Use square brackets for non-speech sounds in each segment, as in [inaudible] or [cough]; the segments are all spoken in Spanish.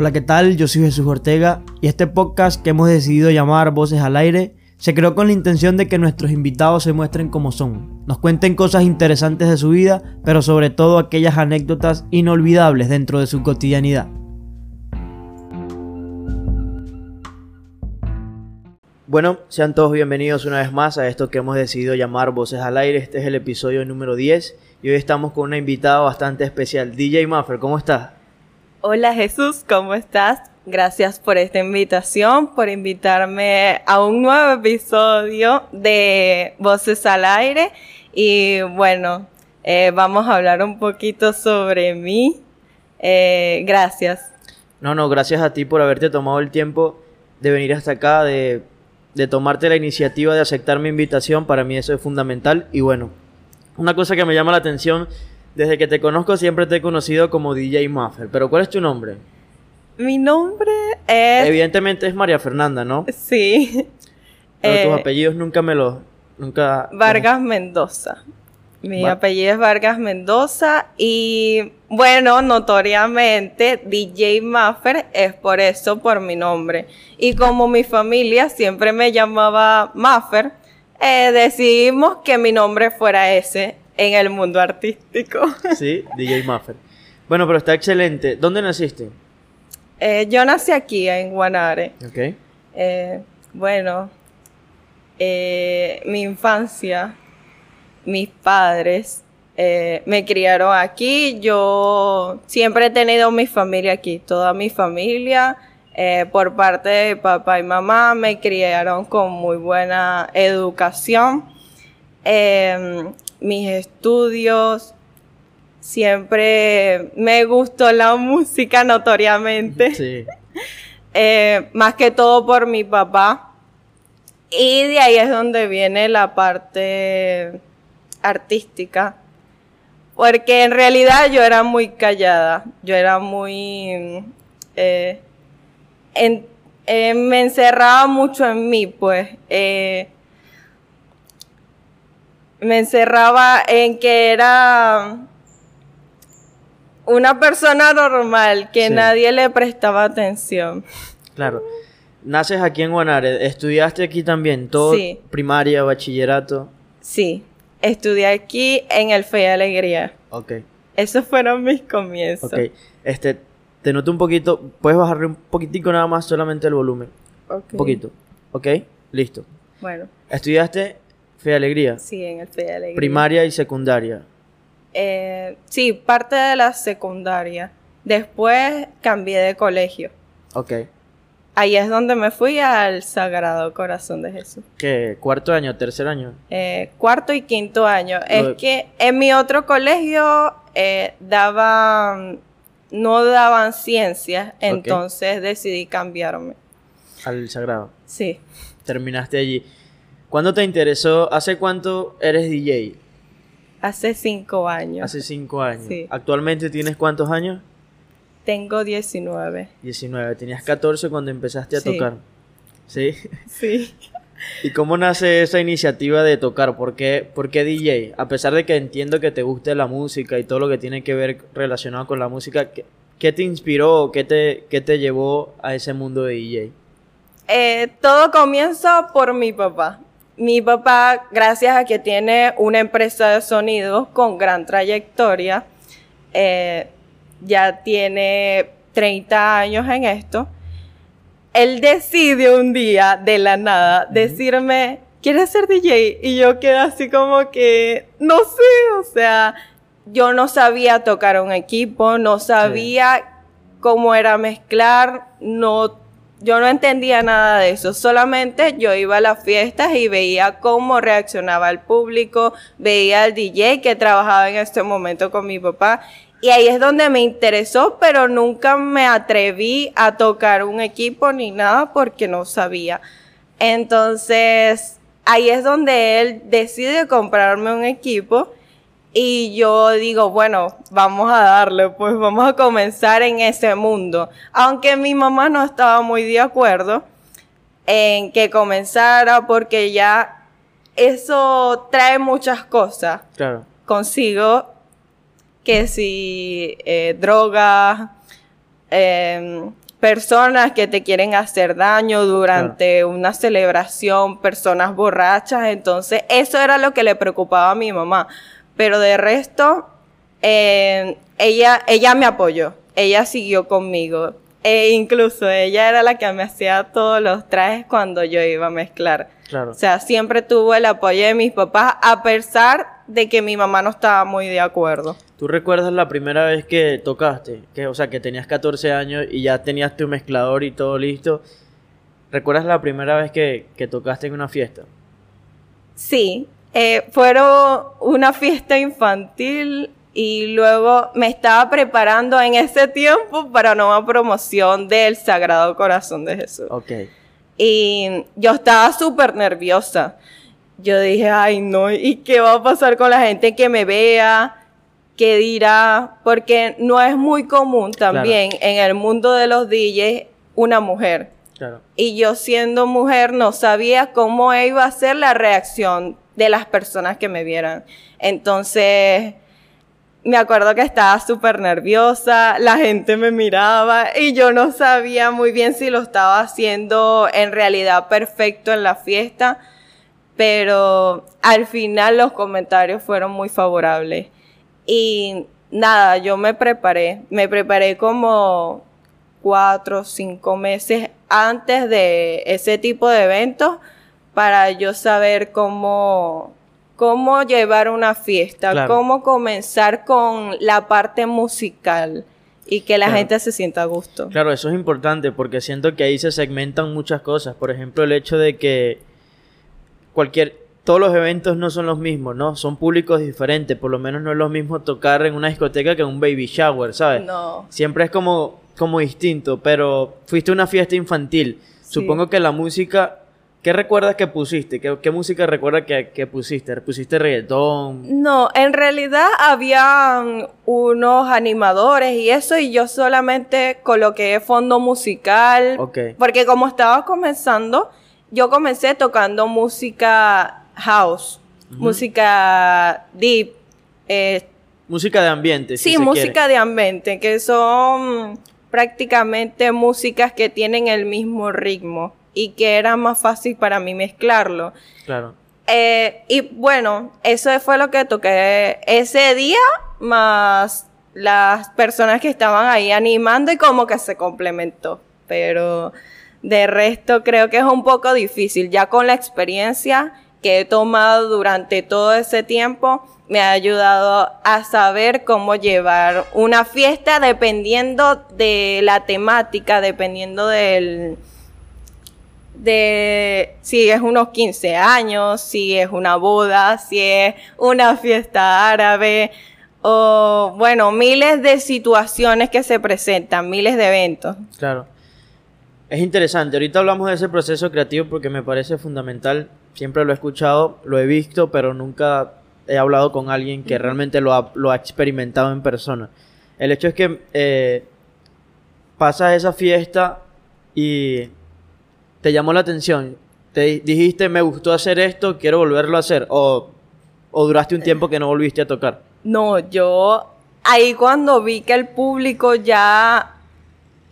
Hola, ¿qué tal? Yo soy Jesús Ortega y este podcast que hemos decidido llamar Voces al Aire se creó con la intención de que nuestros invitados se muestren como son, nos cuenten cosas interesantes de su vida, pero sobre todo aquellas anécdotas inolvidables dentro de su cotidianidad. Bueno, sean todos bienvenidos una vez más a esto que hemos decidido llamar Voces al Aire. Este es el episodio número 10 y hoy estamos con una invitada bastante especial, DJ Maffer. ¿Cómo estás? Hola Jesús, ¿cómo estás? Gracias por esta invitación, por invitarme a un nuevo episodio de Voces al Aire. Y bueno, eh, vamos a hablar un poquito sobre mí. Eh, gracias. No, no, gracias a ti por haberte tomado el tiempo de venir hasta acá, de, de tomarte la iniciativa de aceptar mi invitación. Para mí eso es fundamental. Y bueno, una cosa que me llama la atención, desde que te conozco siempre te he conocido como DJ Maffer. Pero ¿cuál es tu nombre? Mi nombre es... Evidentemente es María Fernanda, ¿no? Sí. Pero tus Eh, apellidos nunca me los... Nunca... Vargas Mendoza. Mi apellido es Vargas Mendoza y bueno, notoriamente DJ Maffer es por eso, por mi nombre. Y como mi familia siempre me llamaba Maffer, eh, decidimos que mi nombre fuera ese en el mundo artístico. [laughs] Sí, DJ Maffer. Bueno, pero está excelente. ¿Dónde naciste? Eh, yo nací aquí en Guanare. Ok. Eh, bueno, eh, mi infancia, mis padres me criaron aquí. Yo siempre he tenido mi familia aquí, toda mi familia. por parte de papá y mamá me criaron con muy buena educación. Mis estudios, siempre me gustó la música notoriamente. Sí. [laughs] Eh, más que todo por mi papá. Y de ahí es donde viene la parte artística. Porque en realidad yo era muy callada, yo era muy... eh, en- eh, me encerraba mucho en mí, pues. eh, me encerraba en que era una persona normal, que Sí. nadie le prestaba atención. Claro. Naces aquí en Guanare. ¿Estudiaste aquí también? ¿Todo? Sí. Primaria, bachillerato. Sí, estudié aquí en el Fe y Alegría. Ok. Esos fueron mis comienzos. Ok. Este, te noto un poquito. Puedes bajarle un poquitico nada más solamente el volumen. Ok. Un poquito. Ok. Listo. Bueno, Estudiaste Fe y Alegría. sí, en el Fe y Alegría. Primaria y secundaria. Eh, sí, parte de la secundaria. Después cambié de colegio. Ok. Ahí es donde me fui al Sagrado Corazón de Jesús. ¿Qué? ¿Cuarto año? ¿Tercer año? Eh, cuarto y quinto año. Lo Es de- que en mi otro colegio eh, daban, no daban ciencias, entonces decidí cambiarme. Al Sagrado. Sí. Terminaste allí. ¿Cuándo te interesó? ¿Hace cuánto eres DJ? Hace cinco años. Hace cinco años. Sí. ¿Actualmente tienes cuántos años? Tengo 19. 19. Tenías 14 cuando empezaste a Sí. tocar. ¿Sí? Sí. [laughs] ¿Y cómo nace esa iniciativa de tocar? ¿Por qué, por qué DJ? A pesar de que entiendo que te guste la música y todo lo que tiene que ver relacionado con la música, ¿qué, qué te inspiró o qué te, qué te llevó a ese mundo de DJ? Eh, todo comienza por mi papá. Mi papá, gracias a que tiene una empresa de sonidos con gran trayectoria, eh, ya tiene 30 años en esto. Él decide un día de la nada decirme, ¿quieres ser DJ? Y yo quedé así como que, no sé, o sea, yo no sabía tocar un equipo, no sabía cómo era mezclar, no, yo no entendía nada de eso, solamente yo iba a las fiestas y veía cómo reaccionaba el público, veía al DJ que trabajaba en este momento con mi papá y ahí es donde me interesó, pero nunca me atreví a tocar un equipo ni nada porque no sabía. Entonces, ahí es donde él decide comprarme un equipo y yo digo, bueno, vamos a darle, pues vamos a comenzar en ese mundo. Aunque mi mamá no estaba muy de acuerdo en que comenzara porque ya eso trae muchas cosas Claro. consigo que si eh, drogas, em, personas que te quieren hacer daño durante una celebración, personas borrachas, entonces eso era lo que le preocupaba a mi mamá. Pero de resto, eh, ella, ella me apoyó, ella siguió conmigo. E incluso ella era la que me hacía todos los trajes cuando yo iba a mezclar. Claro. O sea, siempre tuvo el apoyo de mis papás, a pesar de que mi mamá no estaba muy de acuerdo. ¿Tú recuerdas la primera vez que tocaste? Que, o sea, que tenías 14 años y ya tenías tu mezclador y todo listo. ¿Recuerdas la primera vez que, que tocaste en una fiesta? Sí, eh, fueron una fiesta infantil y luego me estaba preparando en ese tiempo para una promoción del Sagrado Corazón de Jesús. Ok. Y yo estaba súper nerviosa. Yo dije, ay no, ¿y qué va a pasar con la gente que me vea? ¿Qué dirá? Porque no es muy común también en el mundo de los DJs una mujer. Claro. Y yo siendo mujer no sabía cómo iba a ser la reacción de las personas que me vieran. Entonces, me acuerdo que estaba súper nerviosa, la gente me miraba y yo no sabía muy bien si lo estaba haciendo en realidad perfecto en la fiesta, pero al final los comentarios fueron muy favorables. Y nada, yo me preparé, me preparé como cuatro o cinco meses antes de ese tipo de eventos para yo saber cómo, cómo llevar una fiesta, Claro. cómo comenzar con la parte musical y que la Claro. gente se sienta a gusto. Claro, eso es importante porque siento que ahí se segmentan muchas cosas. Por ejemplo, el hecho de que cualquier todos los eventos no son los mismos, ¿no? Son públicos diferentes. Por lo menos no es lo mismo tocar en una discoteca que en un baby shower, ¿sabes? No. Siempre es como, como distinto, pero fuiste a una fiesta infantil. Sí. Supongo que la música... ¿Qué recuerdas que pusiste? ¿Qué, qué música recuerdas que, que pusiste? ¿Pusiste reggaetón? No, en realidad habían unos animadores y eso y yo solamente coloqué fondo musical. Ok. Porque como estaba comenzando, yo comencé tocando música house, música deep, eh, Música de ambiente, si sí, se música quiere. de ambiente, que son prácticamente músicas que tienen el mismo ritmo y que era más fácil para mí mezclarlo. Claro. Eh, y bueno, eso fue lo que toqué ese día, más las personas que estaban ahí animando y como que se complementó. Pero de resto creo que es un poco difícil. Ya con la experiencia que he tomado durante todo ese tiempo, me ha ayudado a saber cómo llevar una fiesta dependiendo de la temática, dependiendo del, de si es unos 15 años, si es una boda, si es una fiesta árabe, o bueno, miles de situaciones que se presentan, miles de eventos. Claro. Es interesante. Ahorita hablamos de ese proceso creativo porque me parece fundamental. Siempre lo he escuchado, lo he visto, pero nunca he hablado con alguien que realmente lo ha, lo ha experimentado en persona. El hecho es que eh, pasas esa fiesta y te llamó la atención. Te di- dijiste, me gustó hacer esto, quiero volverlo a hacer. O, o duraste un tiempo que no volviste a tocar. No, yo ahí cuando vi que el público ya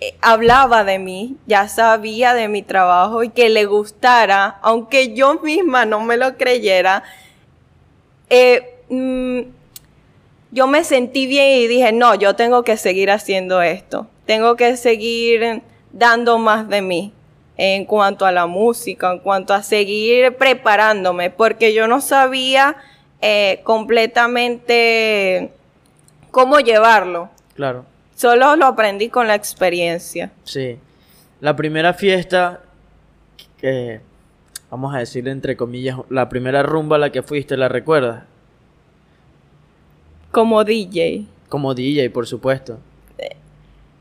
eh, hablaba de mí, ya sabía de mi trabajo y que le gustara, aunque yo misma no me lo creyera, eh, mm, yo me sentí bien y dije, no, yo tengo que seguir haciendo esto, tengo que seguir dando más de mí en cuanto a la música, en cuanto a seguir preparándome, porque yo no sabía eh, completamente cómo llevarlo, Claro. solo lo aprendí con la experiencia. Sí. La primera fiesta, que vamos a decirle entre comillas, la primera rumba a la que fuiste, ¿la recuerdas? Como DJ. Como DJ, por supuesto.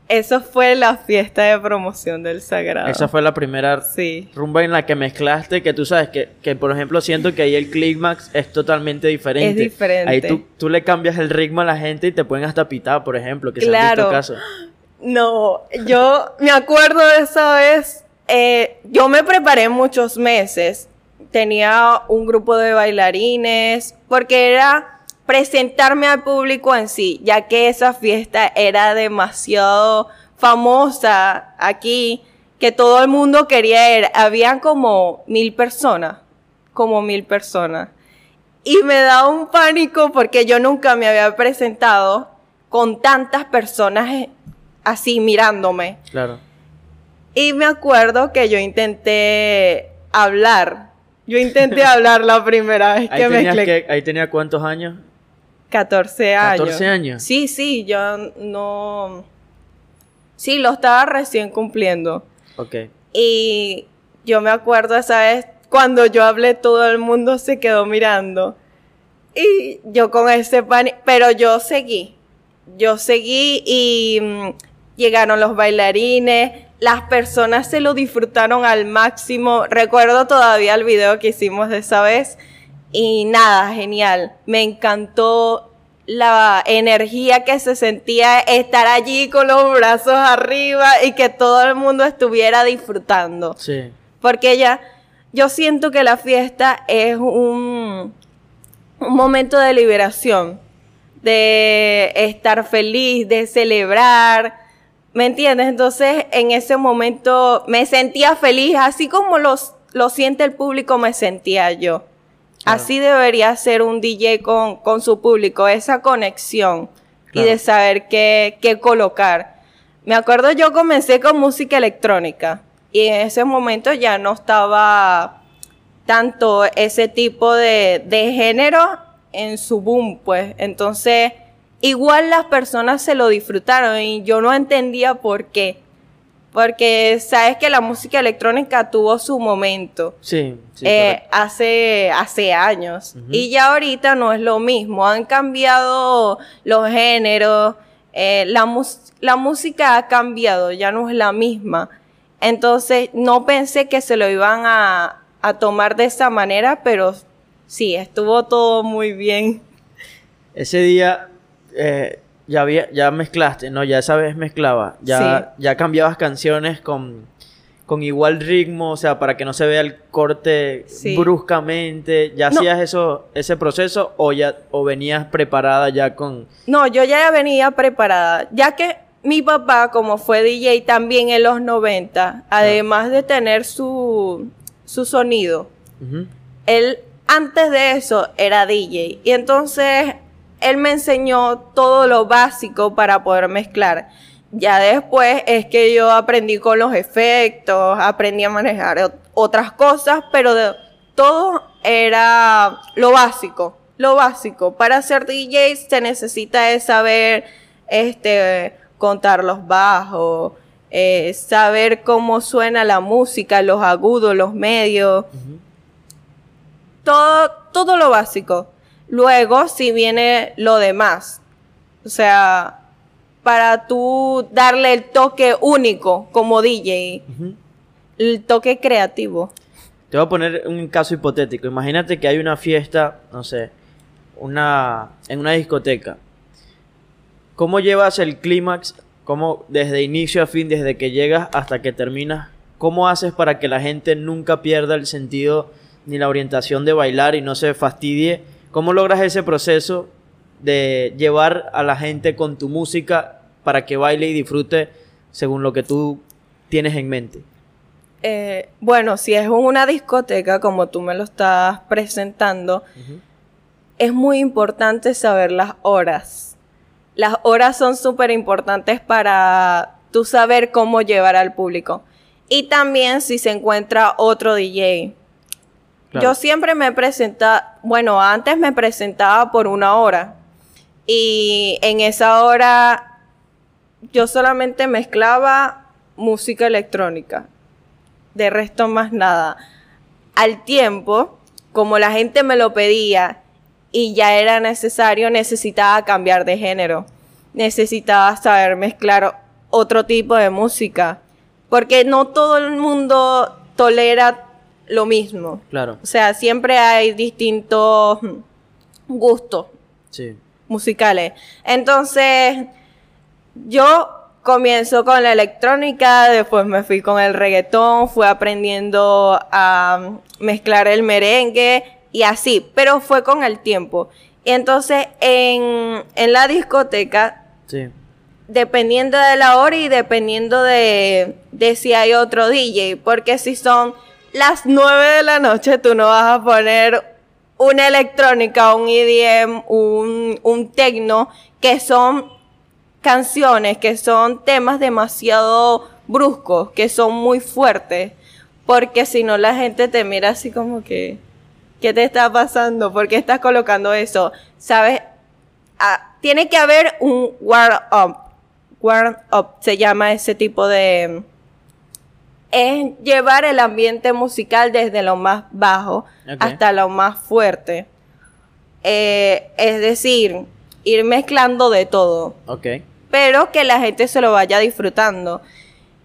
Eso fue la fiesta de promoción del Sagrado. Esa fue la primera Sí. rumba en la que mezclaste, que tú sabes que, que por ejemplo, siento que ahí el clímax es totalmente diferente. Es diferente. Ahí tú, tú le cambias el ritmo a la gente y te pueden hasta pitar, por ejemplo, que se han Claro. visto casos. No, yo me acuerdo de esa vez. eh, yo me preparé muchos meses. Tenía un grupo de bailarines, porque era presentarme al público en sí, ya que esa fiesta era demasiado famosa aquí que todo el mundo quería ir. Habían como mil personas, como mil personas. Y me da un pánico porque yo nunca me había presentado con tantas personas así mirándome. Claro. Y me acuerdo que yo intenté hablar. Yo intenté [laughs] hablar la primera vez ahí que me que, ¿Ahí tenía cuántos años? 14 años. 14 años. Sí, sí, yo no... Sí, lo estaba recién cumpliendo. Ok. Y yo me acuerdo esa vez cuando yo hablé, todo el mundo se quedó mirando. Y yo con ese pánico, pero yo seguí. Yo seguí y mm, llegaron los bailarines, las personas se lo disfrutaron al máximo. Recuerdo todavía el video que hicimos de esa vez. Y nada, genial. Me encantó la energía que se sentía estar allí con los brazos arriba y que todo el mundo estuviera disfrutando. Sí. Porque ya, yo siento que la fiesta es un, un momento de liberación, de estar feliz, de celebrar. ¿Me entiendes? Entonces, en ese momento me sentía feliz, así como los, lo siente el público, me sentía yo. Así debería ser un DJ con, con su público, esa conexión y de saber qué, qué colocar. Me acuerdo yo comencé con música electrónica y en ese momento ya no estaba tanto ese tipo de, de género en su boom, pues. Entonces, igual las personas se lo disfrutaron y yo no entendía por qué. Porque sabes que la música electrónica tuvo su momento. Sí, sí eh, hace, hace años. Y ya ahorita no es lo mismo. Han cambiado los géneros. Eh, la, la música ha cambiado, ya no es la misma. Entonces, no pensé que se lo iban a, a tomar de esa manera, pero sí, estuvo todo muy bien. Ese día, eh, ya, había, ya mezclaste, ¿no? Ya esa vez mezclaba. Ya, ya cambiabas canciones con, con igual ritmo, o sea, para que no se vea el corte bruscamente. ¿Ya hacías eso, ese proceso o ya o venías preparada ya con...? No, yo ya venía preparada, ya que mi papá, como fue DJ también en los 90, además de tener su, su sonido, él antes de eso era DJ. Y entonces él me enseñó todo lo básico para poder mezclar. Ya después es que yo aprendí con los efectos, aprendí a manejar otras cosas, pero todo era lo básico, lo básico. Para ser DJ se necesita saber este, contar los bajos, eh, saber cómo suena la música, los agudos, los medios, todo, todo lo básico. Luego, si viene lo demás. O sea, para tú darle el toque único como DJ, el toque creativo. Te voy a poner un caso hipotético. Imagínate que hay una fiesta, no sé, una, en una discoteca. ¿Cómo llevas el clímax? ¿Cómo desde inicio a fin, desde que llegas hasta que terminas? ¿Cómo haces para que la gente nunca pierda el sentido ni la orientación de bailar y no se fastidie? ¿Cómo logras ese proceso de llevar a la gente con tu música para que baile y disfrute según lo que tú tienes en mente? Eh, bueno, si es una discoteca como tú me lo estás presentando, es muy importante saber las horas. Las horas son súper importantes para tú saber cómo llevar al público. Y también si se encuentra otro DJ yo siempre me presentaba, bueno, antes me presentaba por una hora y en esa hora yo solamente mezclaba música electrónica, de resto más nada. Al tiempo, como la gente me lo pedía y ya era necesario, necesitaba cambiar de género, necesitaba saber mezclar otro tipo de música, porque no todo el mundo tolera lo mismo. Claro. O sea, siempre hay distintos gustos musicales. Entonces, yo comienzo con la electrónica, después me fui con el reggaetón, fui aprendiendo a mezclar el merengue y así, pero fue con el tiempo. Y entonces en, en la discoteca, sí. dependiendo de la hora y dependiendo de, de si hay otro DJ. Porque si son las 9 de la noche, tú no vas a poner una electrónica, un EDM, un, un techno, que son canciones, que son temas demasiado bruscos, que son muy fuertes. Porque si no, la gente te mira así como que, ¿qué te está pasando? ¿Por qué estás colocando eso? ¿Sabes? Ah, tiene que haber un warm up. Warm up se llama ese tipo de... Es llevar el ambiente musical desde lo más bajo hasta lo más fuerte. Eh, es decir, ir mezclando de todo Ok. pero que la gente se lo vaya disfrutando.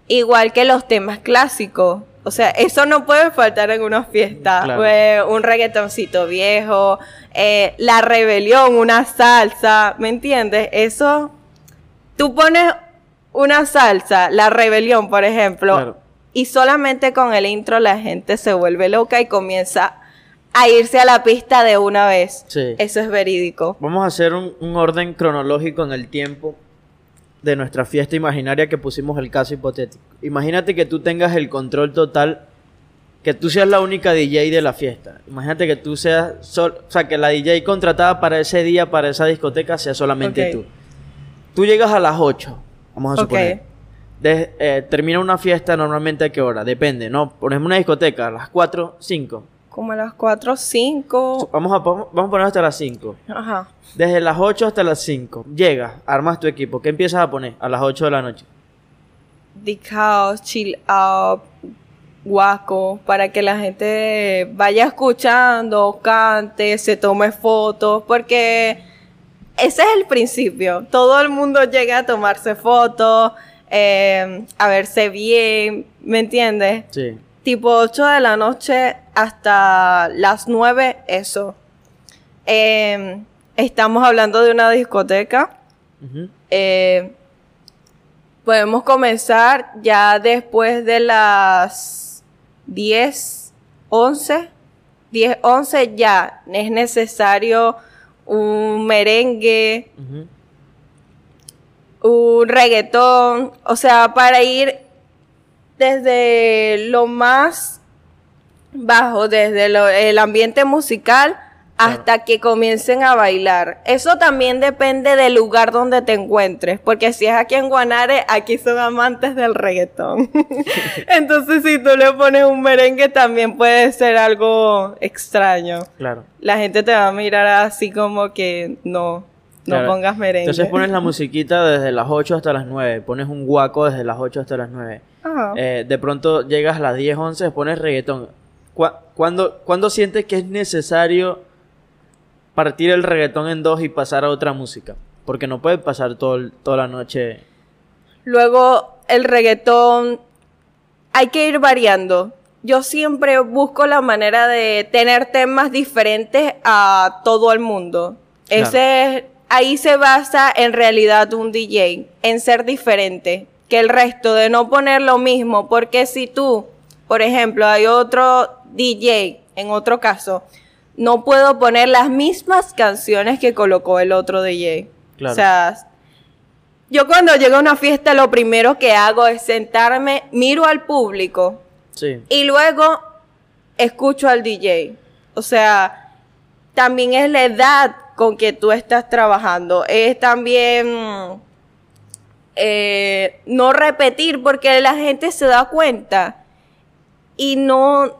Igual que los temas clásicos. O sea, eso no puede faltar en una fiesta. Claro. Eh, un reggaetoncito viejo, eh, la rebelión, una salsa, ¿me entiendes? Eso, tú pones una salsa, la rebelión, por ejemplo, Claro. Y solamente con el intro la gente se vuelve loca y comienza a irse a la pista de una vez. Sí. Eso es verídico. Vamos a hacer un, un orden cronológico en el tiempo de nuestra fiesta imaginaria que pusimos el caso hipotético. Imagínate que tú tengas el control total, que tú seas la única DJ de la fiesta. Imagínate que tú seas, sol- o sea, que la DJ contratada para ese día, para esa discoteca, sea solamente Ok. tú. Tú llegas a las 8, vamos a Ok. suponer. De- eh, termina una fiesta normalmente a qué hora, depende, ¿no? Ejemplo, una discoteca, a las 4, 5. Como a las 4, 5. Vamos a, vamos a poner hasta las 5. Ajá. Desde las 8 hasta las 5. Llegas, armas tu equipo. ¿Qué empiezas a poner a las 8 de la noche? Deep House, Chill Out, Guaco, para que la gente vaya escuchando, cante, se tome fotos, porque ese es el principio. Todo el mundo llega a tomarse fotos, eh, a verse bien, ¿me entiendes? Sí. Tipo 8 de la noche hasta las 9, eso. Eh, estamos hablando de una discoteca. Ujú. Eh, podemos comenzar ya después de las 10, 11. 10, 11 ya es necesario un merengue, Ujú. Un reggaetón, o sea, para ir desde lo más bajo, desde lo- el ambiente musical hasta que comiencen a bailar. Eso también depende del lugar donde te encuentres, porque si es aquí en Guanare, aquí son amantes del reggaetón. [laughs] Entonces, si tú le pones un merengue, también puede ser algo extraño. Claro. La gente te va a mirar así como que no, no Claro. pongas merengue. Entonces pones la musiquita desde las 8 hasta las 9. Pones un guaco desde las 8 hasta las 9. Ajá. Eh, de pronto llegas a las 10, 11, pones reggaetón. ¿Cu- ¿Cuándo, cuándo sientes que es necesario partir el reggaetón en dos y pasar a otra música? Porque no puede pasar todo, toda la noche. Luego el reggaetón, hay que ir variando. Yo siempre busco la manera de tener temas diferentes a todo el mundo. Claro. Ese es- ahí se basa en realidad un DJ, en ser diferente que el resto, de no poner lo mismo, porque si tú, por ejemplo, hay otro DJ, en otro caso, no puedo poner las mismas canciones que colocó el otro DJ. Claro. O sea, yo cuando llego a una fiesta lo primero que hago es sentarme, miro al público Sí. y luego escucho al DJ. O sea, también es la edad con que tú estás trabajando. Es también eh, no repetir porque la gente se da cuenta y no,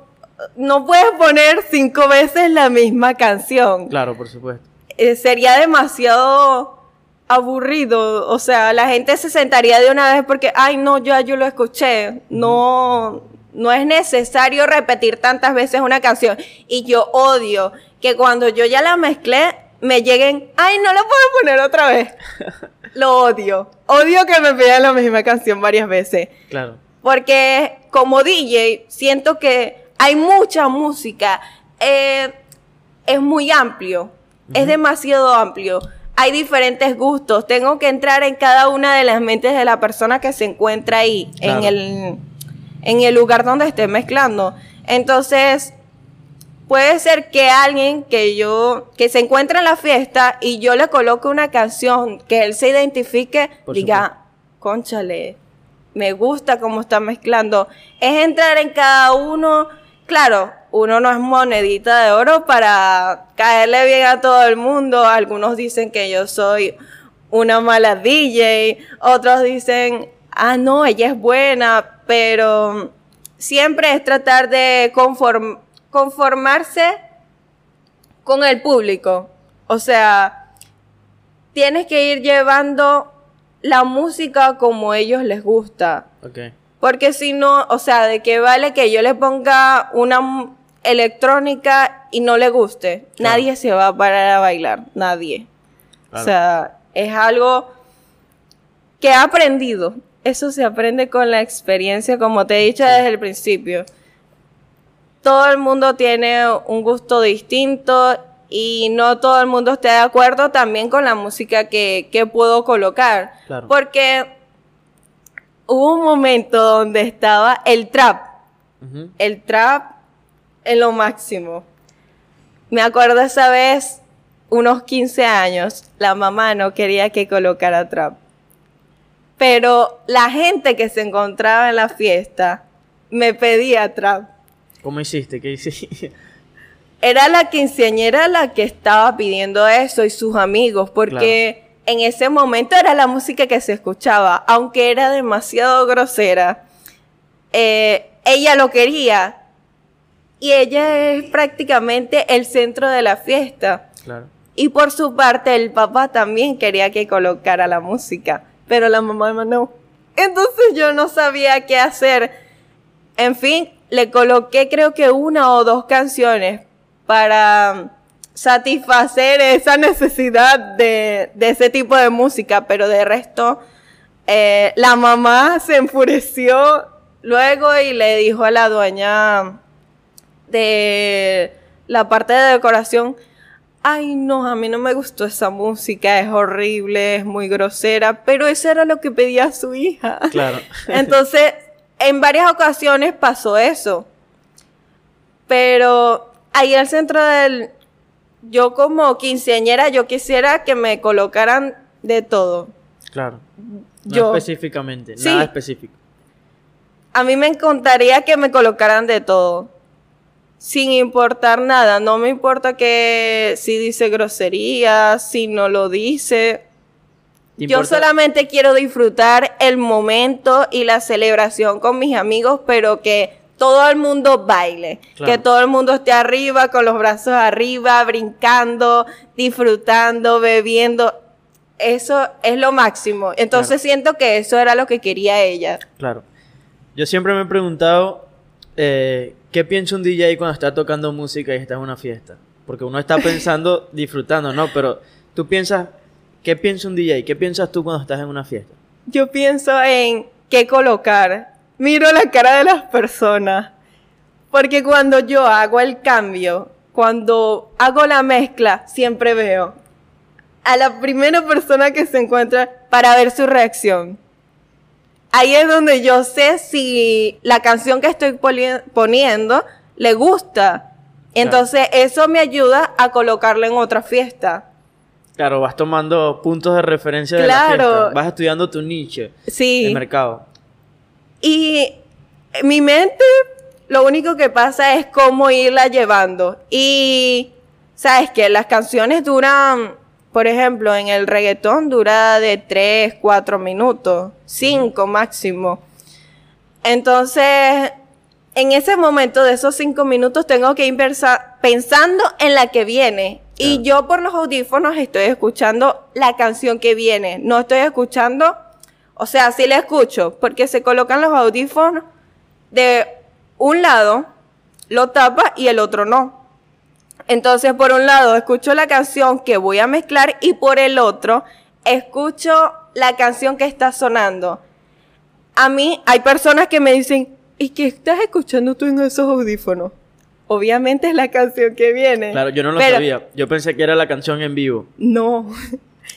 no puedes poner cinco veces la misma canción Claro, por supuesto. eh, sería demasiado aburrido. O sea, la gente se sentaría de una vez porque, ay, no, ya yo lo escuché. No, no es necesario repetir tantas veces una canción. Y yo odio que cuando yo ya la mezclé, me lleguen, ay, no la puedo poner otra vez. [laughs] lo odio. Odio que me pidan la misma canción varias veces. Claro. Porque como DJ siento que hay mucha música. eh, es muy amplio. Es demasiado amplio. Hay diferentes gustos. Tengo que entrar en cada una de las mentes de la persona que se encuentra ahí, en, el, en el lugar donde esté mezclando. Entonces, puede ser que alguien que yo, que se encuentre en la fiesta y yo le coloque una canción que él se identifique, Por diga, conchale, me gusta cómo está mezclando. Es entrar en cada uno, claro, uno no es monedita de oro para caerle bien a todo el mundo. Algunos dicen que yo soy una mala DJ, otros dicen, ah, no, ella es buena, pero siempre es tratar de conform- conformarse con el público. O sea, tienes que ir llevando la música como a ellos les gusta. Porque si no, o sea, ¿de qué vale que yo le ponga una electrónica y no le guste? Claro. Nadie se va a parar a bailar, nadie. Claro. O sea, es algo que he aprendido. Eso se aprende con la experiencia, como te he dicho desde el principio. Todo el mundo tiene un gusto distinto y no todo el mundo está de acuerdo también con la música que, que puedo colocar. Claro. Porque hubo un momento donde estaba el trap el trap en lo máximo. Me acuerdo esa vez, unos 15 años, la mamá no quería que colocara trap. Pero la gente que se encontraba en la fiesta me pedía trap. ¿Cómo hiciste? ¿Qué hiciste? [laughs] Era la quinceañera la que estaba pidiendo eso y sus amigos, porque en ese momento era la música que se escuchaba, aunque era demasiado grosera. eh, ella lo quería y ella es prácticamente el centro de la fiesta. claro. Y por su parte, el papá también quería que colocara la música, pero la mamá no. Entonces yo no sabía qué hacer. En fin, le coloqué creo que una o dos canciones para satisfacer esa necesidad de, de ese tipo de música, pero de resto, eh, la mamá se enfureció luego y le dijo a la dueña de la parte de decoración, ay no, a mí no me gustó esa música, es horrible, es muy grosera, pero eso era lo que pedía su hija. Claro. [laughs] Entonces, en varias ocasiones pasó eso. Pero ahí al centro del... Yo como quinceañera, yo quisiera que me colocaran de todo. Claro. No Yo- específicamente, Sí. nada específico. A mí me encantaría que me colocaran de todo. Sin importar nada. No me importa que si dice grosería, si no lo dice. ¿Te Yo solamente quiero disfrutar el momento y la celebración con mis amigos, pero que todo el mundo baile, Claro. que todo el mundo esté arriba, con los brazos arriba, brincando, disfrutando, bebiendo. Eso es lo máximo. Entonces siento que eso era lo que quería ella. Claro. Yo siempre me he preguntado eh, qué piensa un DJ cuando está tocando música y está en una fiesta. Porque uno está pensando, [laughs] disfrutando, ¿no? Pero tú piensas, ¿qué piensa un DJ? ¿Qué piensas tú cuando estás en una fiesta? Yo pienso en qué colocar. Miro la cara de las personas. Porque cuando yo hago el cambio, cuando hago la mezcla, siempre veo a la primera persona que se encuentra para ver su reacción. Ahí es donde yo sé si la canción que estoy poniendo le gusta. Entonces eso me ayuda a colocarla en otra fiesta. Claro, vas tomando puntos de referencia de Claro. la fiesta. Vas estudiando tu nicho Sí. de mercado. Y mi mente lo único que pasa es cómo irla llevando. Y sabes que las canciones duran, por ejemplo, en el reggaetón dura de 3, 4 minutos, 5 máximo. Entonces, en ese momento de esos 5 minutos tengo que ir pensa- pensando en la que viene. Y Claro. yo por los audífonos estoy escuchando la canción que viene. No estoy escuchando, o sea, sí la escucho, porque se colocan los audífonos de un lado, lo tapa y el otro no. Entonces, por un lado, escucho la canción que voy a mezclar y por el otro, escucho la canción que está sonando. A mí hay personas que me dicen, ¿y qué estás escuchando tú en esos audífonos? Obviamente es la canción que viene. Claro, yo no lo Pero- sabía. Yo pensé que era la canción en vivo, No,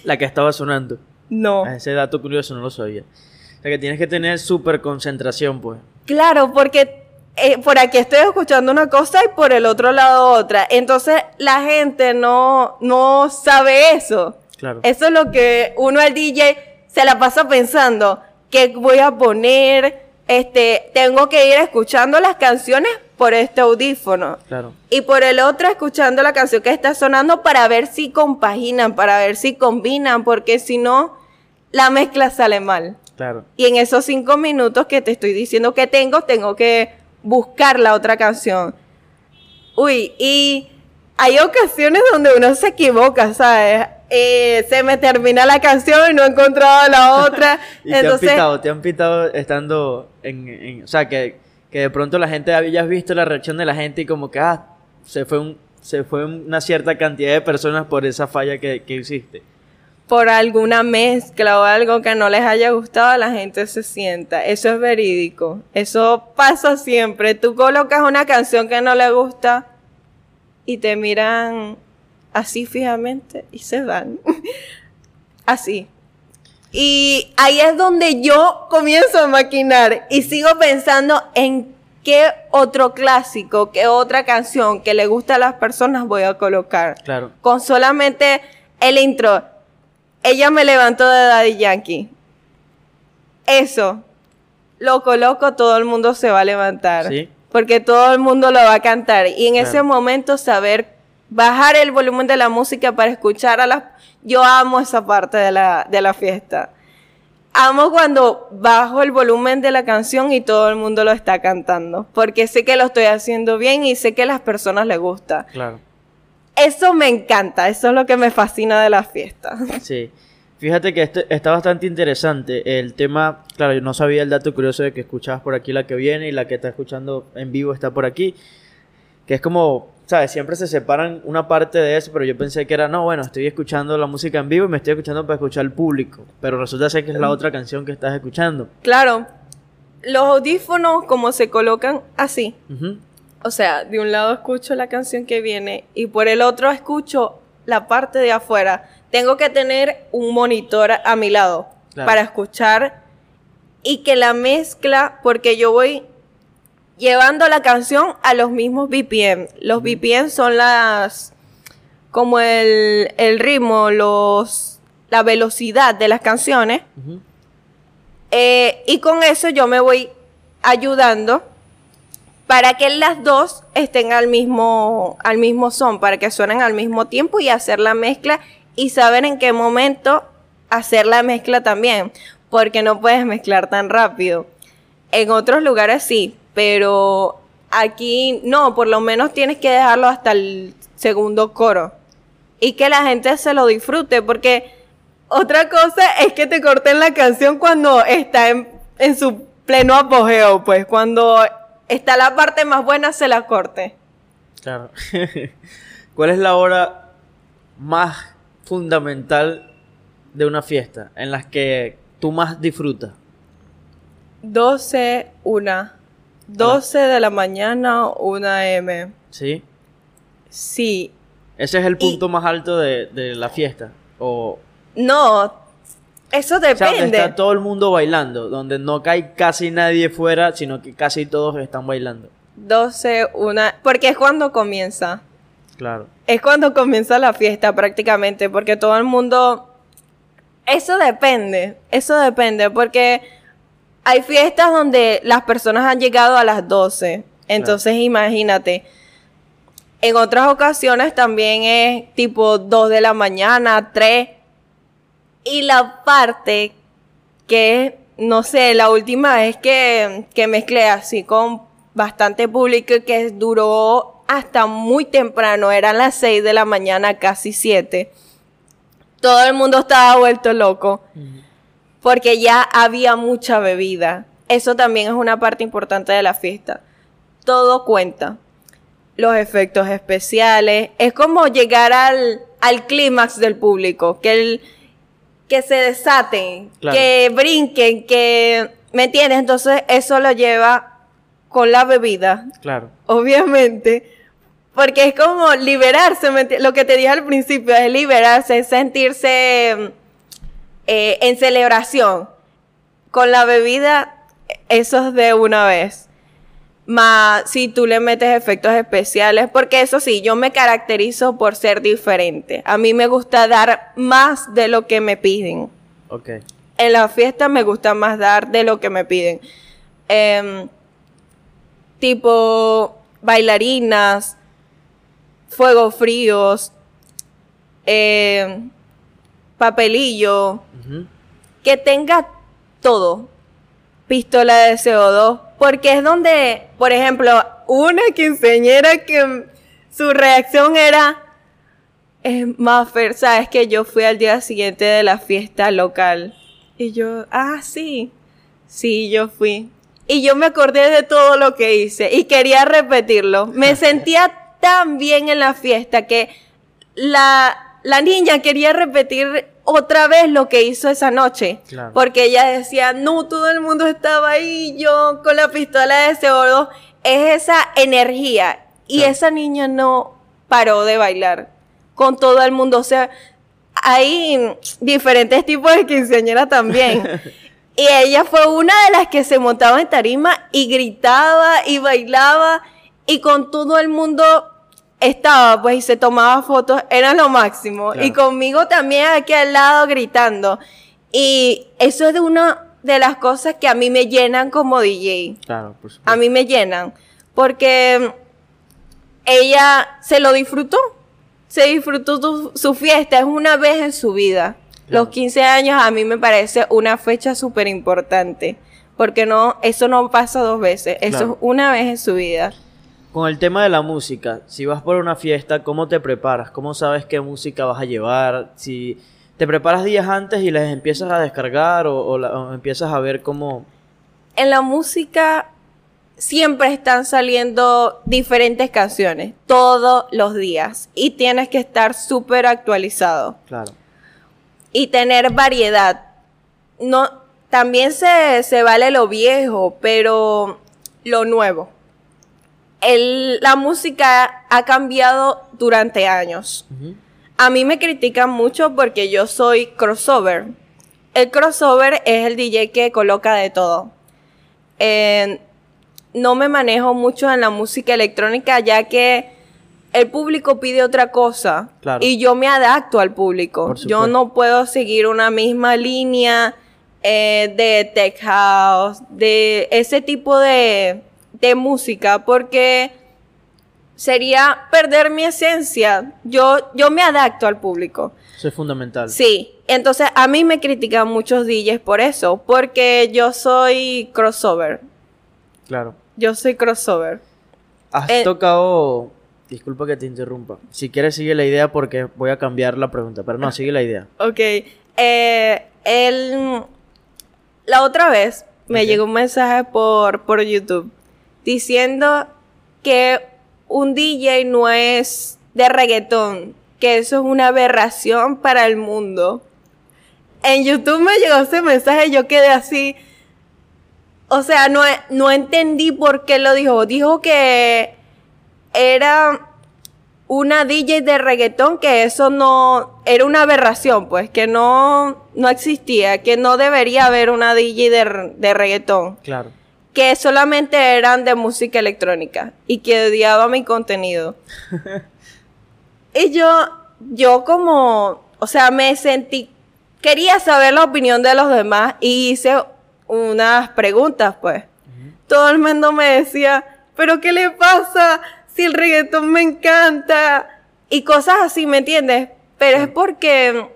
la que estaba sonando. no. Ese dato curioso no lo sabía. O sea que tienes que tener súper concentración, pues. Claro, porque eh, por aquí estoy escuchando una cosa y por el otro lado otra. Entonces la gente no, no sabe eso. Claro. Eso es lo que uno al DJ se la pasa pensando. ¿Qué voy a poner? Este, tengo que ir escuchando las canciones por este audífono. Claro. Y por el otro escuchando la canción que está sonando para ver si compaginan, para ver si combinan, porque si no, la mezcla sale mal. Claro. Y en esos cinco minutos que te estoy diciendo que tengo, tengo que buscar la otra canción. Uy, y hay ocasiones donde uno se equivoca, ¿sabes? Eh, se me termina la canción y no he encontrado la otra. [laughs] y Entonces, te han pitado, te han pitado estando en, en- o sea, que, que de pronto la gente habías visto la reacción de la gente y como que, ah, se fue se fue una cierta cantidad de personas por esa falla que, que hiciste. por alguna mezcla o algo que no les haya gustado, la gente se sienta. Eso es verídico. Eso pasa siempre. Tú colocas una canción que no le gusta y te miran así fijamente y se van. [laughs] así. Y ahí es donde yo comienzo a maquinar y sigo pensando en qué otro clásico, qué otra canción que le gusta a las personas voy a colocar Claro. con solamente el intro. Ella me levantó de Daddy Yankee. Eso. Lo coloco, todo el mundo se va a levantar. Sí. Porque todo el mundo lo va a cantar. Y en Claro. ese momento saber bajar el volumen de la música para escuchar a las... Yo amo esa parte de la, de la fiesta. Amo cuando bajo el volumen de la canción y todo el mundo lo está cantando. Porque sé que lo estoy haciendo bien y sé que a las personas les gusta. Claro. Eso me encanta, eso es lo que me fascina de la fiesta. [laughs] Sí. Fíjate que este está bastante interesante el tema. Claro, yo no sabía el dato curioso de que escuchabas por aquí la que viene y la que está escuchando en vivo está por aquí. Que es como, ¿sabes? Siempre se separan una parte de eso, pero yo pensé que era, no, bueno, estoy escuchando la música en vivo y me estoy escuchando para escuchar al público. Pero resulta ser que es la otra canción que estás escuchando. Claro, los audífonos como se colocan así. O sea, de un lado escucho la canción que viene y por el otro escucho la parte de afuera. Tengo que tener un monitor a mi lado Claro. para escuchar y que la mezcla, porque yo voy llevando la canción a los mismos BPM. Los BPM son las como el, el ritmo, los la velocidad de las canciones. Eh, y con eso yo me voy ayudando para que las dos estén al mismo, al mismo son, para que suenen al mismo tiempo y hacer la mezcla y saber en qué momento hacer la mezcla también, porque no puedes mezclar tan rápido. En otros lugares sí, pero aquí no, por lo menos tienes que dejarlo hasta el segundo coro y que la gente se lo disfrute, porque otra cosa es que te corten la canción cuando está en, en su pleno apogeo, pues cuando está la parte más buena se la corte. Claro. [laughs] ¿Cuál es la hora más fundamental de una fiesta en las que tú más disfrutas? 12, 1. 12 de la mañana, 1 m. ¿Sí? Sí. Ese es el Y- punto más alto de, de la fiesta. O, No, eso o sea, donde depende. está todo el mundo bailando, donde no cae casi nadie fuera, sino que casi todos están bailando. 12, 1. Porque es cuando comienza. Claro. Es cuando comienza la fiesta prácticamente, porque todo el mundo... Eso depende, eso depende, porque hay fiestas donde las personas han llegado a las 12. Entonces imagínate. En otras ocasiones también es tipo 2 de la mañana, 3. Y la parte que, no sé, la última vez que, que mezclé así con bastante público que duró hasta muy temprano, eran las 6 de la mañana, casi 7. Todo el mundo estaba vuelto loco porque ya había mucha bebida. Eso también es una parte importante de la fiesta. Todo cuenta. Los efectos especiales. Es como llegar al, al clímax del público. Que, el, que se desaten, Claro. que brinquen, que... ¿Me entiendes? Entonces eso lo lleva con la bebida, Claro. obviamente. Porque es como liberarse, ¿me lo que te dije al principio, es liberarse, es sentirse eh, en celebración. Con la bebida, eso es de una vez. más si tú le metes efectos especiales, porque eso sí, yo me caracterizo por ser diferente. A mí me gusta dar más de lo que me piden. Ok. En la fiesta me gusta más dar de lo que me piden. Em, tipo bailarinas, fuegos fríos, em, papelillo, que tenga todo. Pistola de CO2. Porque es donde, por ejemplo, una quinceañera que su reacción era, es Maffer, sabes que yo fui al día siguiente de la fiesta local. Y yo, ah, sí, sí, yo fui. Y yo me acordé de todo lo que hice y quería repetirlo. Me [laughs] sentía tan bien en la fiesta que la, la niña quería repetir otra vez lo que hizo esa noche. Claro. Porque ella decía, no, todo el mundo estaba ahí, yo con la pistola de CO2. Es esa energía. Y Claro. esa niña no paró de bailar con todo el mundo. O sea, hay diferentes tipos de quinceañeras también. [laughs] y ella fue una de las que se montaba en tarima y gritaba y bailaba y con todo el mundo estaba, pues, y se tomaba fotos, era lo máximo. Claro. Y conmigo también aquí al lado gritando. Y eso es de una de las cosas que a mí me llenan como DJ. Claro, por supuesto. A mí me llenan. Porque ella se lo disfrutó. Se disfrutó tu- su fiesta. Es una vez en su vida. Claro. Los 15 años a mí me parece una fecha súper importante. Porque no, eso no pasa dos veces. Eso Claro. es una vez en su vida. Con el tema de la música, si vas por una fiesta, ¿cómo te preparas? ¿Cómo sabes qué música vas a llevar? Si te preparas días antes y las empiezas a descargar o, o la- o empiezas a ver cómo... En la música siempre están saliendo diferentes canciones. Todos los días. Y tienes que estar súper actualizado. Claro, y tener variedad. No, también se, se vale lo viejo, pero lo nuevo. El- la música ha cambiado durante años. A mí me critican mucho porque yo soy crossover. El crossover es el DJ que coloca de todo. Eh, no me manejo mucho en la música electrónica ya que el público pide otra cosa Claro. y yo me adapto al público. Yo no puedo seguir una misma línea eh, de tech house, de ese tipo de, de música porque sería perder mi esencia. Yo, yo me adapto al público. eso es fundamental. Sí, entonces a mí me critican muchos DJs por eso, porque yo soy crossover. Claro. Yo soy crossover. Has Eh, tocado... Disculpa que te interrumpa. Si quieres sigue la idea porque voy a cambiar la pregunta, pero no, sigue la idea. [laughs] Ok. Eh, el- la otra vez me llegó un mensaje por, por YouTube diciendo que un DJ no es de reggaetón, que eso es una aberración para el mundo. En YouTube me llegó ese mensaje yo quedé así. O sea, no, no entendí por qué lo dijo. Dijo que era una DJ de reggaetón que eso no era una aberración, pues que no no existía, que no debería haber una DJ de, de reggaetón, Claro. Que solamente eran de música electrónica y que odiaba mi contenido. [laughs] y yo yo como, o sea, me sentí quería saber la opinión de los demás y hice unas preguntas, pues. Todo el mundo me decía, pero ¿qué le pasa si el reggaetón me encanta? Y cosas así, ¿me entiendes? Pero es porque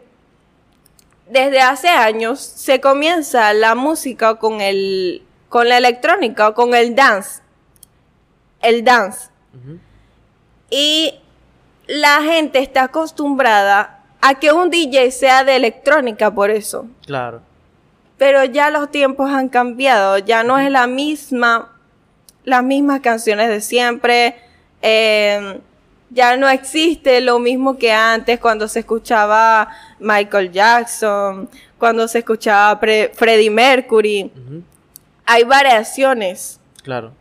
desde hace años se comienza la música con el con la electrónica, con el dance. El dance. Y la gente está acostumbrada a que un DJ sea de electrónica por eso. Claro. Pero ya los tiempos han cambiado, ya no es la misma, las mismas canciones de siempre, eh, ya no existe lo mismo que antes cuando se escuchaba Michael Jackson, cuando se escuchaba Pre- Freddie Mercury. Hay variaciones. Claro.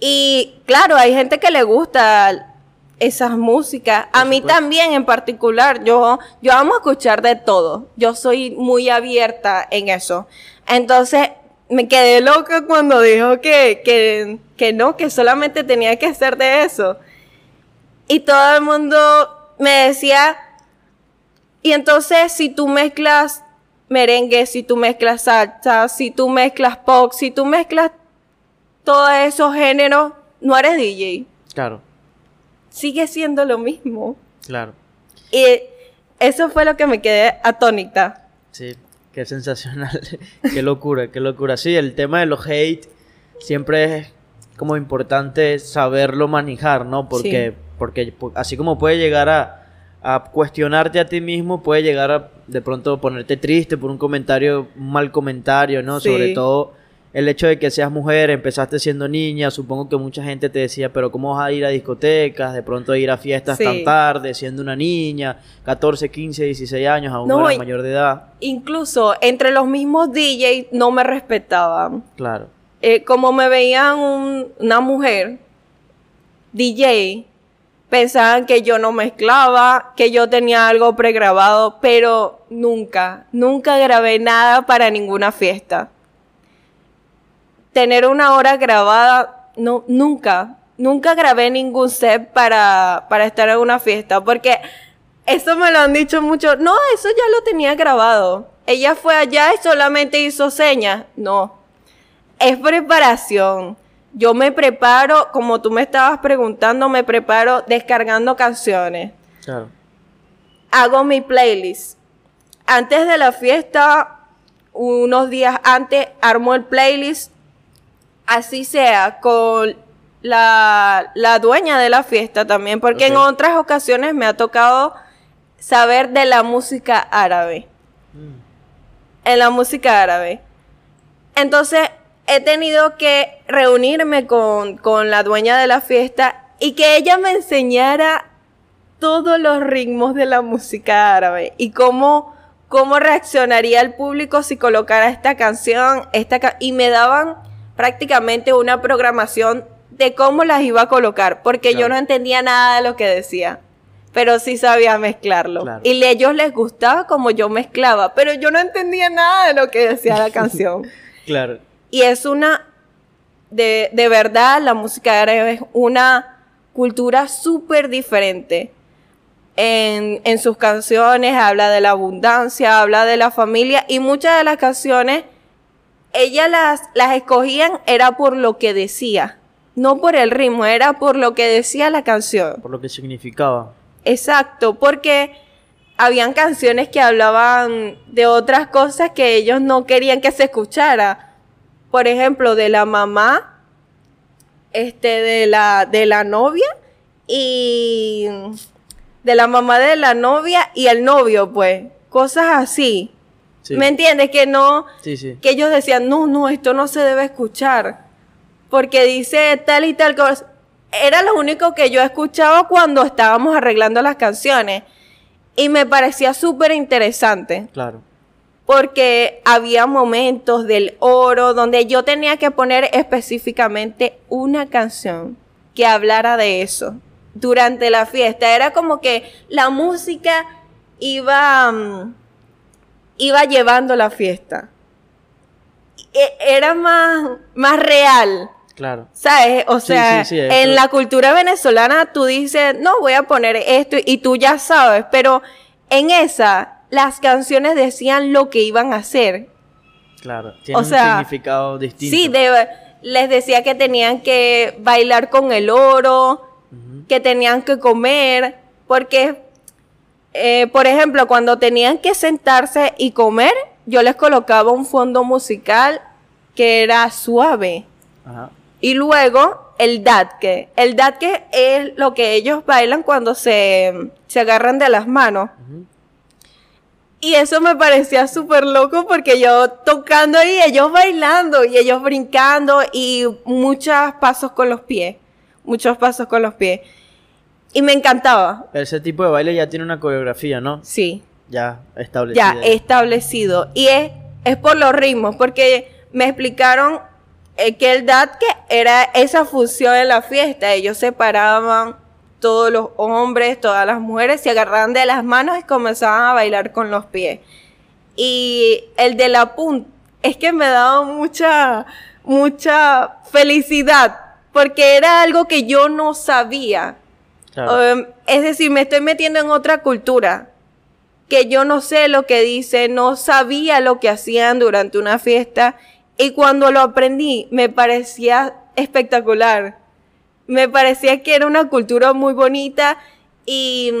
Y claro, hay gente que le gusta esas músicas. A mí supuesto. también en particular, yo, yo amo escuchar de todo. Yo soy muy abierta en eso. Entonces, me quedé loca cuando dijo que, que, que no, que solamente tenía que hacer de eso. Y todo el mundo me decía, y entonces si tú mezclas merengue, si tú mezclas salsa, si tú mezclas pop, si tú mezclas todos esos géneros, no eres DJ. Claro, Sigue siendo lo mismo. claro. Y eso fue lo que me quedé atónita. Sí, qué sensacional. [laughs] qué locura, qué locura. Sí, el tema de los hate siempre es como importante saberlo manejar, ¿no? Porque, porque así como puede llegar a, a cuestionarte a ti mismo, puede llegar a de pronto ponerte triste por un comentario, un mal comentario, ¿no? Sí. Sobre todo el hecho de que seas mujer, empezaste siendo niña, supongo que mucha gente te decía, pero ¿cómo vas a ir a discotecas? De pronto a ir a fiestas Sí. tan tarde, siendo una niña, 14, 15, 16 años, aún no, No, eras mayor de edad. Incluso entre los mismos DJs no me respetaban. Claro. Eh, como me veían un- una mujer DJ, pensaban que yo no mezclaba, que yo tenía algo pregrabado, pero nunca, nunca grabé nada para ninguna fiesta. Tener una hora grabada, no, nunca, nunca grabé ningún set para, para estar en una fiesta, porque eso me lo han dicho mucho. No, eso ya lo tenía grabado. Ella fue allá y solamente hizo señas. No, es preparación. Yo me preparo, como tú me estabas preguntando, me preparo descargando canciones. Claro. Hago mi playlist. Antes de la fiesta, unos días antes, armo el playlist. Así sea, con la, la dueña de la fiesta también, porque en otras ocasiones me ha tocado saber de la música árabe Mm. en la música árabe. Entonces he tenido que reunirme con, con la dueña de la fiesta y que ella me enseñara todos los ritmos de la música árabe y cómo, cómo reaccionaría el público si colocara esta canción, esta ca- y me daban prácticamente una programación de cómo las iba a colocar, porque yo no entendía nada de lo que decía, pero sí sabía mezclarlo. Claro. Y a ellos les gustaba como yo mezclaba, pero yo no entendía nada de lo que decía la [laughs] canción. Claro. Y es una, de, de verdad, la música árabe es una cultura súper diferente. En, en sus canciones habla de la abundancia, habla de la familia y muchas de las canciones, ellas las, las escogían era por lo que decía, no por el ritmo, era por lo que decía la canción. Por lo que significaba. Exacto, porque habían canciones que hablaban de otras cosas que ellos no querían que se escuchara. Por ejemplo, de la mamá, este, de la, de la novia y de la mamá de la novia y el novio, pues, cosas así. Sí. ¿Me entiendes? Que no, Sí, sí. que ellos decían, no, no, esto no se debe escuchar, porque dice tal y tal cosa. Era lo único que yo escuchaba cuando estábamos arreglando las canciones y me parecía súper interesante, Claro. Porque había momentos del oro donde yo tenía que poner específicamente una canción que hablara de eso durante la fiesta. Era como que la música iba... mm, iba llevando la fiesta. E- Era más, más real, Claro. ¿sabes? O sea, sí, sí, eso- en la cultura venezolana tú dices, no, voy a poner esto y tú ya sabes, pero en esa las canciones decían lo que iban a hacer. Claro. Tiene O un significado distinto. Sí, de- les decía que tenían que bailar con el oro, que tenían que comer, porque, eh, por ejemplo, cuando tenían que sentarse y comer, yo les colocaba un fondo musical que era suave. Ajá. Y luego el datke. El datke es lo que ellos bailan cuando se, se agarran de las manos. Y eso me parecía súper loco porque yo tocando ahí, ellos bailando y ellos brincando y muchos pasos con los pies. Muchos pasos con los pies. Y me encantaba. Pero ese tipo de baile ya tiene una coreografía, ¿no? Sí, Ya establecida. ya establecido. Y es, es por los ritmos, porque me explicaron eh, que el datke era esa función en la fiesta. Ellos separaban todos los hombres, todas las mujeres, se agarraban de las manos y comenzaban a bailar con los pies. Y el de la punta, es que me daba mucha, mucha felicidad, porque era algo que yo no sabía. Um, es decir, me estoy metiendo en otra cultura, que yo no sé lo que dice, no sabía lo que hacían durante una fiesta, y cuando lo aprendí me parecía espectacular. Me parecía que era una cultura muy bonita y,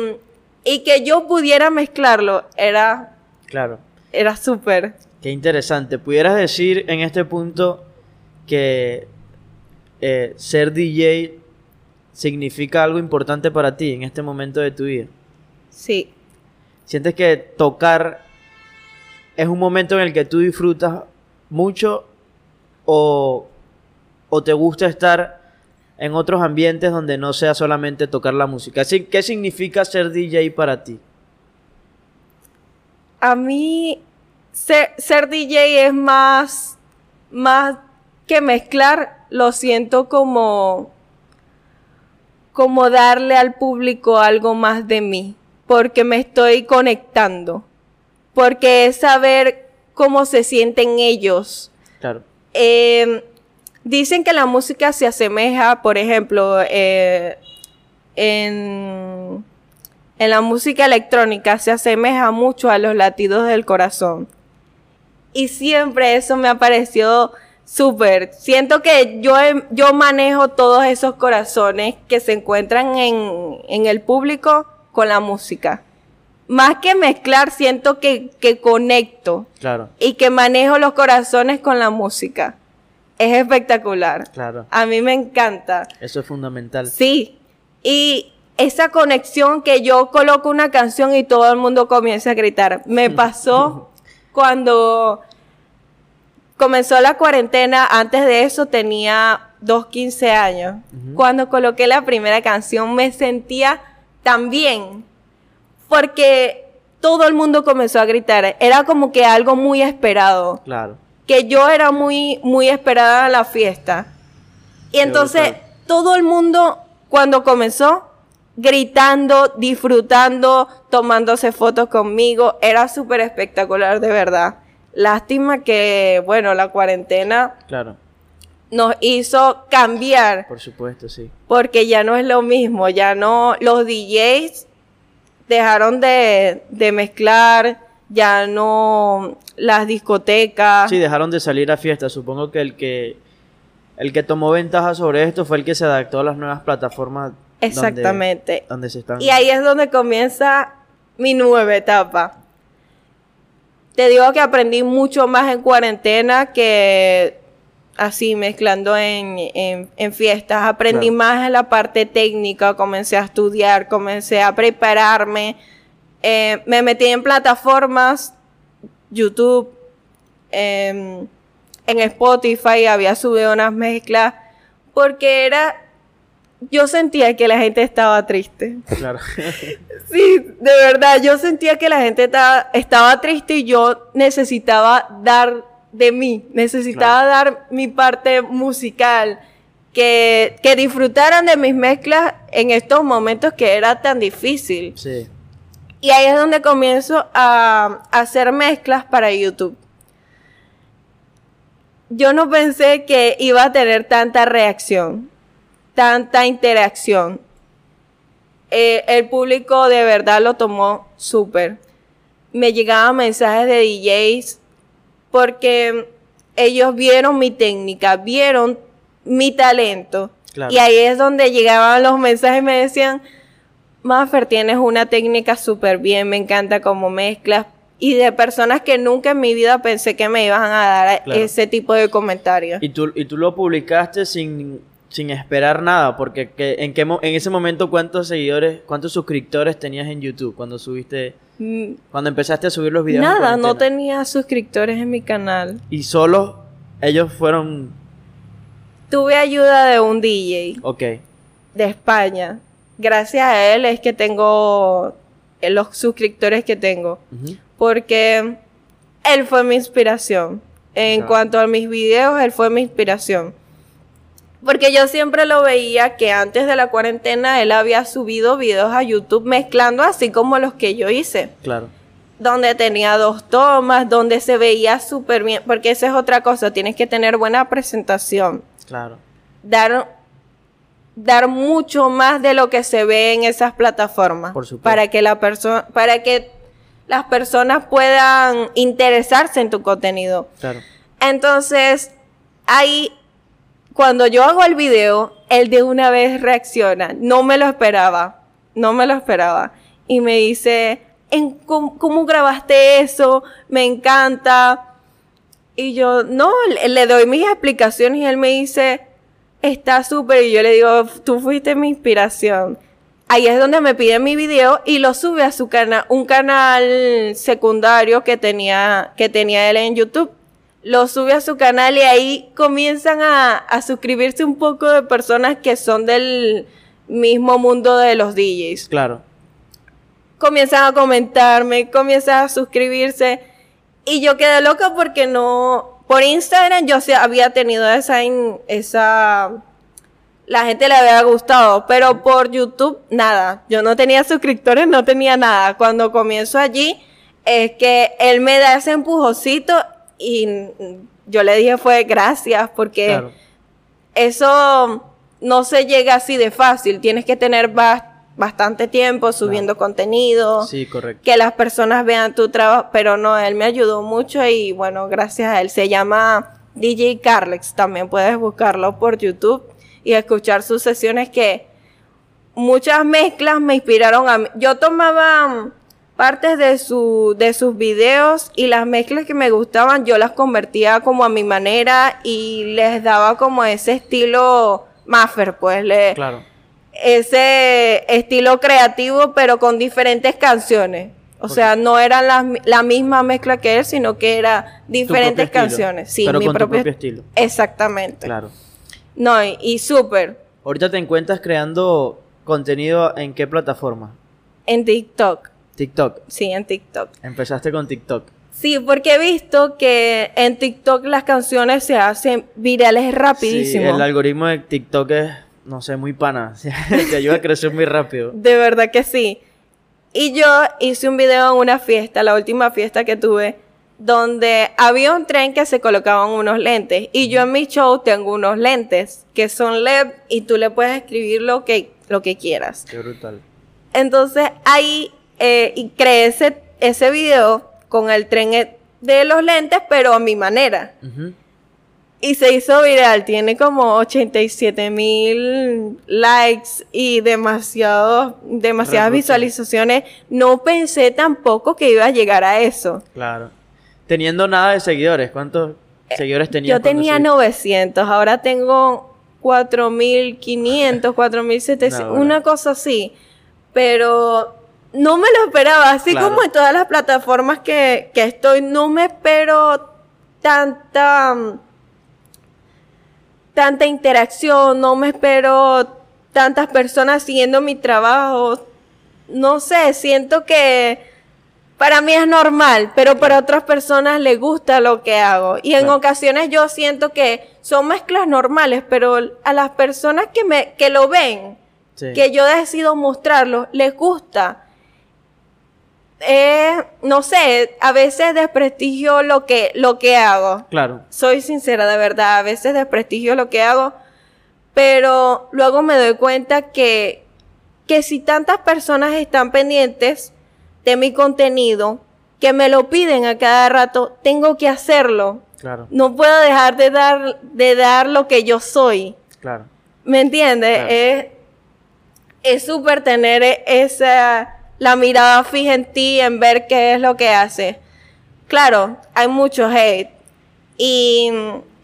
y que yo pudiera mezclarlo era... Claro. Era súper. Qué interesante. ¿Pudieras decir en este punto que eh, ser DJ significa algo importante para ti en este momento de tu vida? Sí. ¿Sientes que tocar es un momento en el que tú disfrutas mucho o, o te gusta estar en otros ambientes donde no sea solamente tocar la música? ¿Qué significa ser DJ para ti? A mí ser, DJ es más, más que mezclar, lo siento como, como darle al público algo más de mí, porque me estoy conectando, porque es saber cómo se sienten ellos. Claro. Em, dicen que la música se asemeja, por ejemplo, eh, en, en la música electrónica se asemeja mucho a los latidos del corazón y siempre eso me ha parecido súper. Siento que yo, yo manejo todos esos corazones que se encuentran en, en el público con la música. Más que mezclar, siento que, que conecto. Claro. Y que manejo los corazones con la música. Es espectacular. Claro. A mí me encanta. Eso es fundamental. Sí. Y esa conexión que yo coloco una canción y todo el mundo comienza a gritar. Me [laughs] pasó cuando comenzó la cuarentena, antes de eso tenía dos, 15 años. Cuando coloqué la primera canción me sentía tan bien, porque todo el mundo comenzó a gritar. Era como que algo muy esperado. Claro. Que yo era muy, muy esperada a la fiesta. Y entonces todo el mundo, cuando comenzó, gritando, disfrutando, tomándose fotos conmigo. Era súper espectacular, de verdad. Lástima que, bueno, la cuarentena claro. nos hizo cambiar. Por supuesto, sí. Porque ya no es lo mismo, ya no, los DJs dejaron de, de mezclar, ya no las discotecas. Sí, dejaron de salir a fiestas. Supongo que el que el que tomó ventaja sobre esto fue el que se adaptó a las nuevas plataformas Exactamente. Donde, se están... Y ahí es donde comienza mi nueva etapa. Te digo que aprendí mucho más en cuarentena que así mezclando en, en, fiestas. Aprendí más en la parte técnica, comencé a estudiar, comencé a prepararme. Eh, me metí en plataformas, YouTube, em, en Spotify, había subido unas mezclas, porque era yo sentía que la gente estaba triste. Claro. [laughs] sí, de verdad, yo sentía que la gente estaba, estaba triste y yo necesitaba dar de mí, necesitaba dar mi parte musical, que, que disfrutaran de mis mezclas en estos momentos que era tan difícil. Sí. Y ahí es donde comienzo a, a hacer mezclas para YouTube. Yo no pensé que iba a tener tanta reacción tanta interacción. Eh, el público de verdad lo tomó súper. Me llegaban mensajes de DJs porque ellos vieron mi técnica, vieron mi talento. Y ahí es donde llegaban los mensajes y me decían, Maffer, tienes una técnica súper bien, me encanta cómo mezclas. Y de personas que nunca en mi vida pensé que me iban a dar ese tipo de comentarios. ¿Y tú, y tú lo publicaste sin sin esperar nada, porque en, qué, en ese momento cuántos seguidores, cuántos suscriptores tenías en YouTube cuando subiste, mm. cuando empezaste a subir los videos. Nada, no tenía suscriptores en mi canal. Y solo ellos fueron... Tuve ayuda de un DJ. Ok. De España. Gracias a él es que tengo eh, los suscriptores que tengo. Porque él fue mi inspiración. En cuanto a mis videos, él fue mi inspiración. Porque yo siempre lo veía que antes de la cuarentena él había subido videos a YouTube mezclando así como los que yo hice. Claro. donde tenía dos tomas, donde se veía súper bien, porque esa es otra cosa, tienes que tener buena presentación. Claro. Dar, dar mucho más de lo que se ve en esas plataformas. Por supuesto. Para que la persona, para que las personas puedan interesarse en tu contenido. Claro. Entonces, ahí, cuando yo hago el video, él de una vez reacciona. No me lo esperaba. No me lo esperaba. Y me dice, ¿en cómo, cómo grabaste eso? Me encanta. Y yo, no, le, le doy mis explicaciones y él me dice, está súper. Y yo le digo, tú fuiste mi inspiración. Ahí es donde me pide mi video y lo sube a su canal, un canal secundario que tenía, que tenía él en YouTube. Lo sube a su canal y ahí comienzan a, a suscribirse un poco de personas que son del mismo mundo de los DJs Claro. comienzan a comentarme, comienzan a suscribirse. Y yo quedé loca porque no. Por Instagram yo sí había tenido esa. in- esa la gente le había gustado, pero por YouTube nada. Yo no tenía suscriptores, no tenía nada. Cuando comienzo allí, es que él me da ese empujoncito y yo le dije fue gracias porque Claro. eso no se llega así de fácil. Tienes que tener bas- bastante tiempo subiendo contenido, Sí, correcto. que las personas vean tu trabajo, pero no, él me ayudó mucho y bueno, gracias a él. Se llama DJ Carlex, también puedes buscarlo por YouTube y escuchar sus sesiones que muchas mezclas me inspiraron a mí. Yo tomaba mm, partes de, su, de sus videos y las mezclas que me gustaban yo las convertía como a mi manera y les daba como ese estilo Maffer, pues le, Claro. Ese estilo creativo pero con diferentes canciones. O sea, no eran las mi- la misma mezcla que él, sino que era diferentes estilo, canciones. Sí, pero mi con tu propio, propio estilo. Exactamente. Claro. No, y, y súper. Ahorita te encuentras creando contenido en qué plataforma? En TikTok. TikTok. Sí, en TikTok. Empezaste con TikTok. Sí, porque he visto que en TikTok las canciones se hacen virales rapidísimo. Sí, el algoritmo de TikTok es, no sé, muy pana. [laughs] Te ayuda a crecer muy rápido. De verdad que sí. Y yo hice un video en una fiesta, la última fiesta que tuve, donde había un tren que se colocaban unos lentes. Y yo en mi show tengo unos lentes que son LED y tú le puedes escribir lo que, lo que quieras. Qué brutal. Entonces ahí eh, y creé ese, ese video con el tren e- de los lentes, pero a mi manera. Y se hizo viral, tiene como 87 mil likes y demasiados, demasiadas visualizaciones. No pensé tampoco que iba a llegar a eso. Claro. Teniendo nada de seguidores, ¿cuántos seguidores tenías? Yo tenía cuando 900, ahora tengo 4.500, 4.700, No, bueno. una cosa así. Pero no me lo esperaba, así Claro. como en todas las plataformas que, que estoy, no me espero tanta, mm, tanta interacción, no me espero tantas personas siguiendo mi trabajo. No sé, siento que para mí es normal, pero para otras personas les gusta lo que hago. Y en ocasiones yo siento que son mezclas normales, pero a las personas que me que lo ven, Sí. que yo decido mostrarlo, les gusta. Eh, no sé, a veces desprestigio lo que lo que hago. Claro. Soy sincera, de verdad, a veces desprestigio lo que hago, pero luego me doy cuenta que, que si tantas personas están pendientes de mi contenido, que me lo piden a cada rato, tengo que hacerlo. Claro. No puedo dejar de dar, de dar lo que yo soy. Claro. ¿Me entiendes? Claro. Es es súper tener e- esa, la mirada fija en ti, en ver qué es lo que hace. Claro, hay mucho hate. Y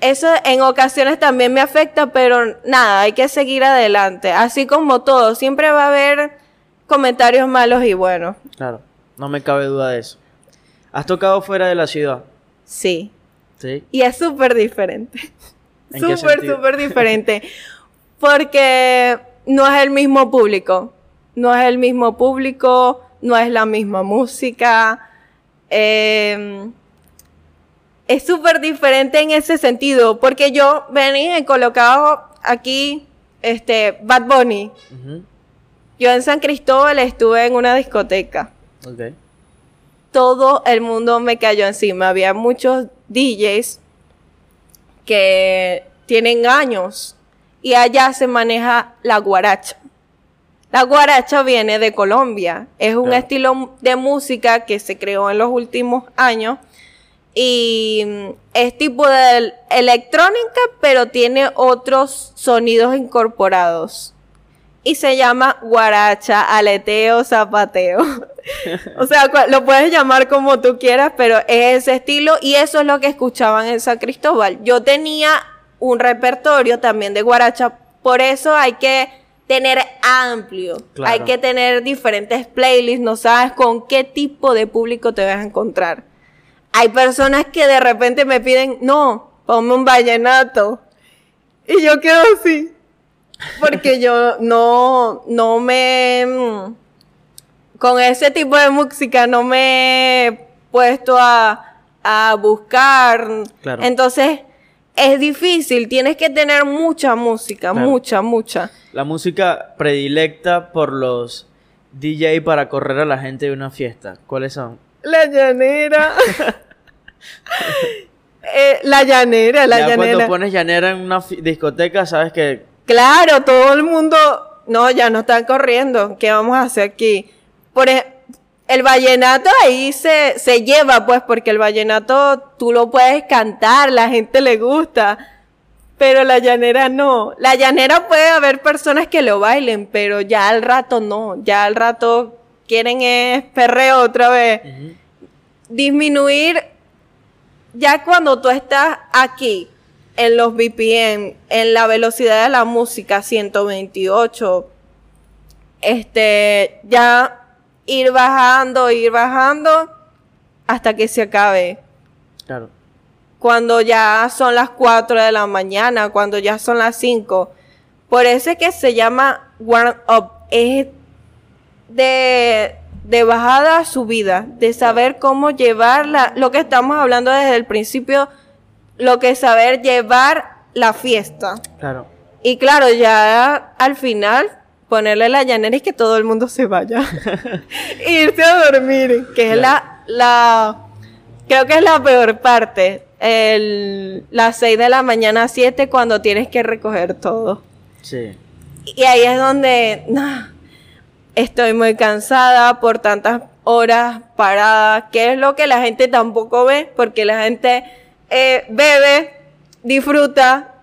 eso en ocasiones también me afecta, pero nada, hay que seguir adelante. Así como todo, siempre va a haber comentarios malos y buenos. Claro. No me cabe duda de eso. ¿Has tocado fuera de la ciudad? Sí. Sí. Y es súper diferente. [laughs] ¿En qué Súper, súper [laughs] diferente. Porque no es el mismo público. No es el mismo público, no es la misma música. eh, es súper diferente en ese sentido. Porque yo venía y colocaba aquí este, Bad Bunny. Yo en San Cristóbal estuve en una discoteca. Todo el mundo me cayó encima. Había muchos DJs que tienen años y allá se maneja la guaracha. La guaracha viene de Colombia. Es un estilo de música que se creó en los últimos años y mm, es tipo de electrónica, pero tiene otros sonidos incorporados. Y se llama guaracha, aleteo, zapateo. [laughs] o sea, lo puedes llamar como tú quieras, pero es ese estilo y eso es lo que escuchaban en San Cristóbal. Yo tenía un repertorio también de guaracha, por eso hay que tener amplio, Claro. hay que tener diferentes playlists, no sabes con qué tipo de público te vas a encontrar. Hay personas que de repente me piden, no, ponme un vallenato. Y yo quedo así. Porque [laughs] yo no, no me... Con ese tipo de música no me he puesto a, a buscar. Claro. Entonces, es difícil. Tienes que tener mucha música, Claro. mucha, mucha. La música predilecta por los DJ para correr a la gente de una fiesta. ¿Cuáles son? La llanera. [laughs] Eh, la llanera, la ya llanera. cuando pones llanera en una discoteca, sabes que Claro, todo el mundo. No, ya no están corriendo. ¿Qué vamos a hacer aquí? Por ej- el vallenato ahí se, se lleva, pues, porque el vallenato tú lo puedes cantar, la gente le gusta. Pero la llanera no. La llanera puede haber personas que lo bailen, pero ya al rato no. Ya al rato quieren es perreo otra vez. Disminuir ya cuando tú estás aquí en los BPM, en la velocidad de la música 128, este, ya ir bajando, ir bajando hasta que se acabe. claro. Cuando ya son las 4 de la mañana, cuando ya son las 5. Por eso es que se llama warm up. Es de, de bajada a subida, de saber cómo llevar la- lo que estamos hablando desde el principio, lo que es saber llevar la fiesta. Claro. Y claro, ya al final ponerle la llanera y que todo el mundo se vaya. [laughs] [laughs] Irse a dormir, que es la, la, creo que es la peor parte. El, las 6 de la mañana a 7 cuando tienes que recoger todo. Sí. Y ahí es donde no, estoy muy cansada por tantas horas paradas, que es lo que la gente tampoco ve, porque la gente eh, bebe, disfruta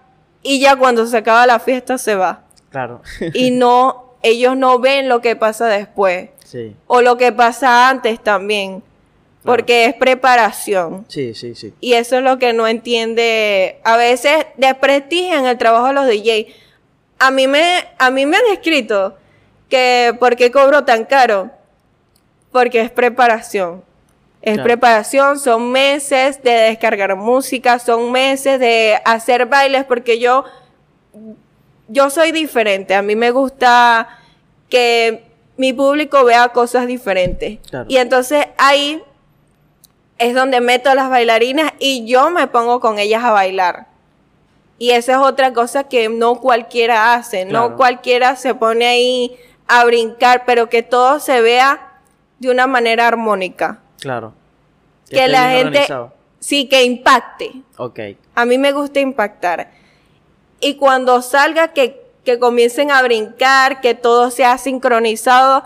y ya cuando se acaba la fiesta se va. Claro. Y [laughs] no, ellos no ven lo que pasa después sí. o lo que pasa antes también, porque es preparación. Sí, sí, sí. Y eso es lo que no entiende. A veces desprestigian el trabajo de los DJ. A mí me, a mí me han escrito que por qué cobro tan caro. Porque es preparación. Es Claro. preparación, son meses de descargar música, son meses de hacer bailes, porque yo, yo soy diferente. A mí me gusta que mi público vea cosas diferentes. Claro. Y entonces ahí es donde meto a las bailarinas y yo me pongo con ellas a bailar. Y esa es otra cosa que no cualquiera hace, Claro. no cualquiera se pone ahí a brincar, pero que todo se vea de una manera armónica. Claro. Que, la gente, organizado. sí, que impacte. Ok. A mí me gusta impactar. Y cuando salga, que, que comiencen a brincar, que todo sea sincronizado.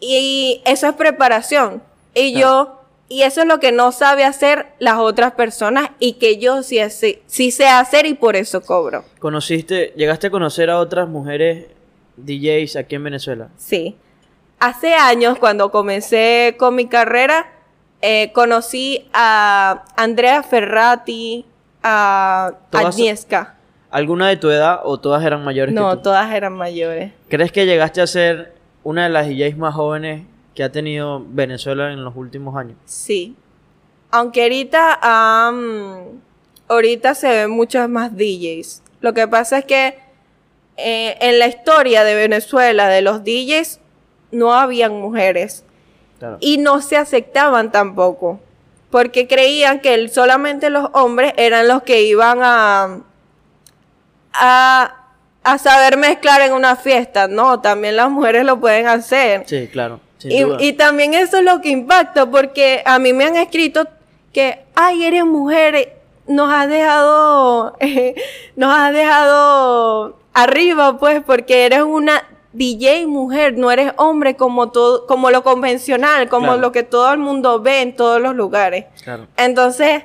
Y eso es preparación. Y yo, y eso es lo que no sabe hacer las otras personas y que yo sí, sé- sí sé hacer y por eso cobro. ¿Conociste, llegaste a conocer a otras mujeres DJs aquí en Venezuela? Sí. Hace años, cuando comencé con mi carrera, eh, conocí a Andrea Ferrati, a Agnieszka. ¿Alguna de tu edad o todas eran mayores que No, tú? todas eran mayores. ¿Crees que llegaste a ser una de las DJs más jóvenes que ha tenido Venezuela en los últimos años? Sí. Aunque ahorita, ahorita se ven muchas más DJs. Lo que pasa es que eh, en la historia de Venezuela, de los DJs, no habían mujeres. Claro. Y no se aceptaban tampoco. Porque creían que solamente los hombres eran los que iban a, a, a saber mezclar en una fiesta. No, también las mujeres lo pueden hacer. Sí, claro. Y, también eso es lo que impacta, porque a mí me han escrito que, ay, eres mujer, nos has dejado, [laughs] nos has dejado arriba, pues, porque eres una DJ mujer, no eres hombre como todo, como lo convencional, como Claro. lo que todo el mundo ve en todos los lugares. Claro. Entonces,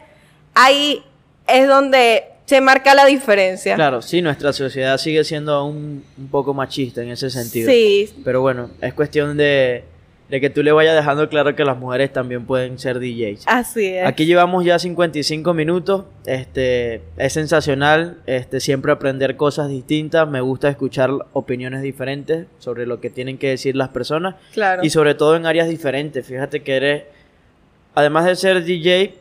ahí es donde se marca la diferencia. Claro, sí, nuestra sociedad sigue siendo aún un poco machista en ese sentido. Sí, Pero bueno, es cuestión de, de que tú le vayas dejando claro que las mujeres también pueden ser DJs. así es. Aquí llevamos ya 55 minutos. Este es sensacional. Este siempre aprender cosas distintas. Me gusta escuchar opiniones diferentes sobre lo que tienen que decir las personas claro. y sobre todo en áreas diferentes. Fíjate que eres, además de ser DJ,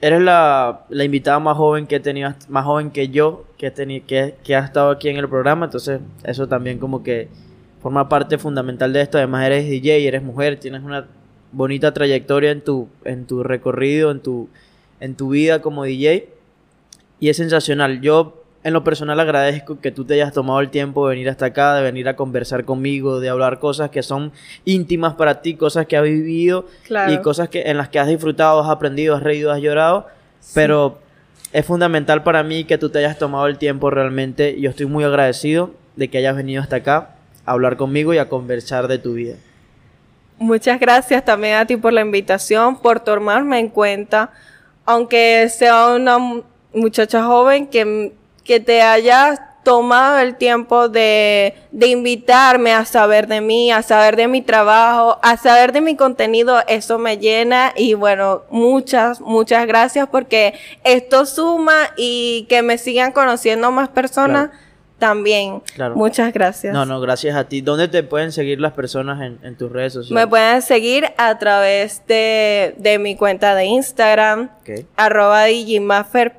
eres la, la invitada más joven que he tenido, más joven que yo, que, he que, que ha estado aquí en el programa. Entonces, eso también como que forma parte fundamental de esto. Además, eres DJ, eres mujer, tienes una bonita trayectoria en tu, en tu recorrido, en tu, en tu vida como DJ. Y es sensacional. Yo, en lo personal, agradezco que tú te hayas tomado el tiempo de venir hasta acá, de venir a conversar conmigo, de hablar cosas que son íntimas para ti, cosas que has vivido Claro. y cosas que, en las que has disfrutado, has aprendido, has reído, has llorado. Pero es fundamental para mí que tú te hayas tomado el tiempo realmente. Yo estoy muy agradecido de que hayas venido hasta acá a hablar conmigo y a conversar de tu vida. Muchas gracias también a ti por la invitación, por tomarme en cuenta, aunque sea una mu- muchacha joven que, que te hayas tomado el tiempo de, de invitarme a saber de mí, a saber de mi trabajo, a saber de mi contenido, eso me llena y bueno, muchas, muchas gracias porque esto suma y que me sigan conociendo más personas también. Claro. Muchas gracias. No, no, gracias a ti. ¿Dónde te pueden seguir las personas en, en tus redes sociales? Me pueden seguir a través de, de mi cuenta de Instagram, Ok. arroba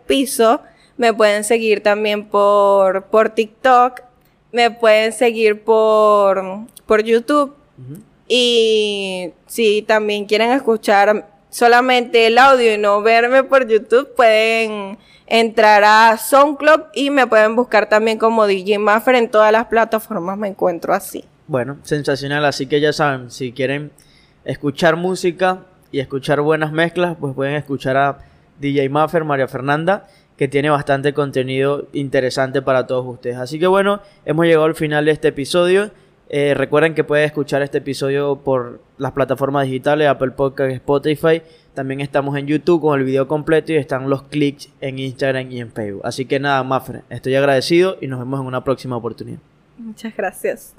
Piso. Me pueden seguir también por, por TikTok. Me pueden seguir por, por YouTube. Y si también quieren escuchar solamente el audio y no verme por YouTube, pueden entrar a SoundCloud y me pueden buscar también como DJ Maffer en todas las plataformas. Me encuentro así. Bueno, sensacional. Así que ya saben, si quieren escuchar música y escuchar buenas mezclas, pues pueden escuchar a DJ Maffer, María Fernanda, que tiene bastante contenido interesante para todos ustedes. Así que bueno, hemos llegado al final de este episodio. Eh, recuerden que pueden escuchar este episodio por las plataformas digitales, Apple Podcast, Spotify. También estamos en YouTube con el video completo y están los clics en Instagram y en Facebook. Así que nada, Maffer, estoy agradecido y nos vemos en una próxima oportunidad. Muchas gracias.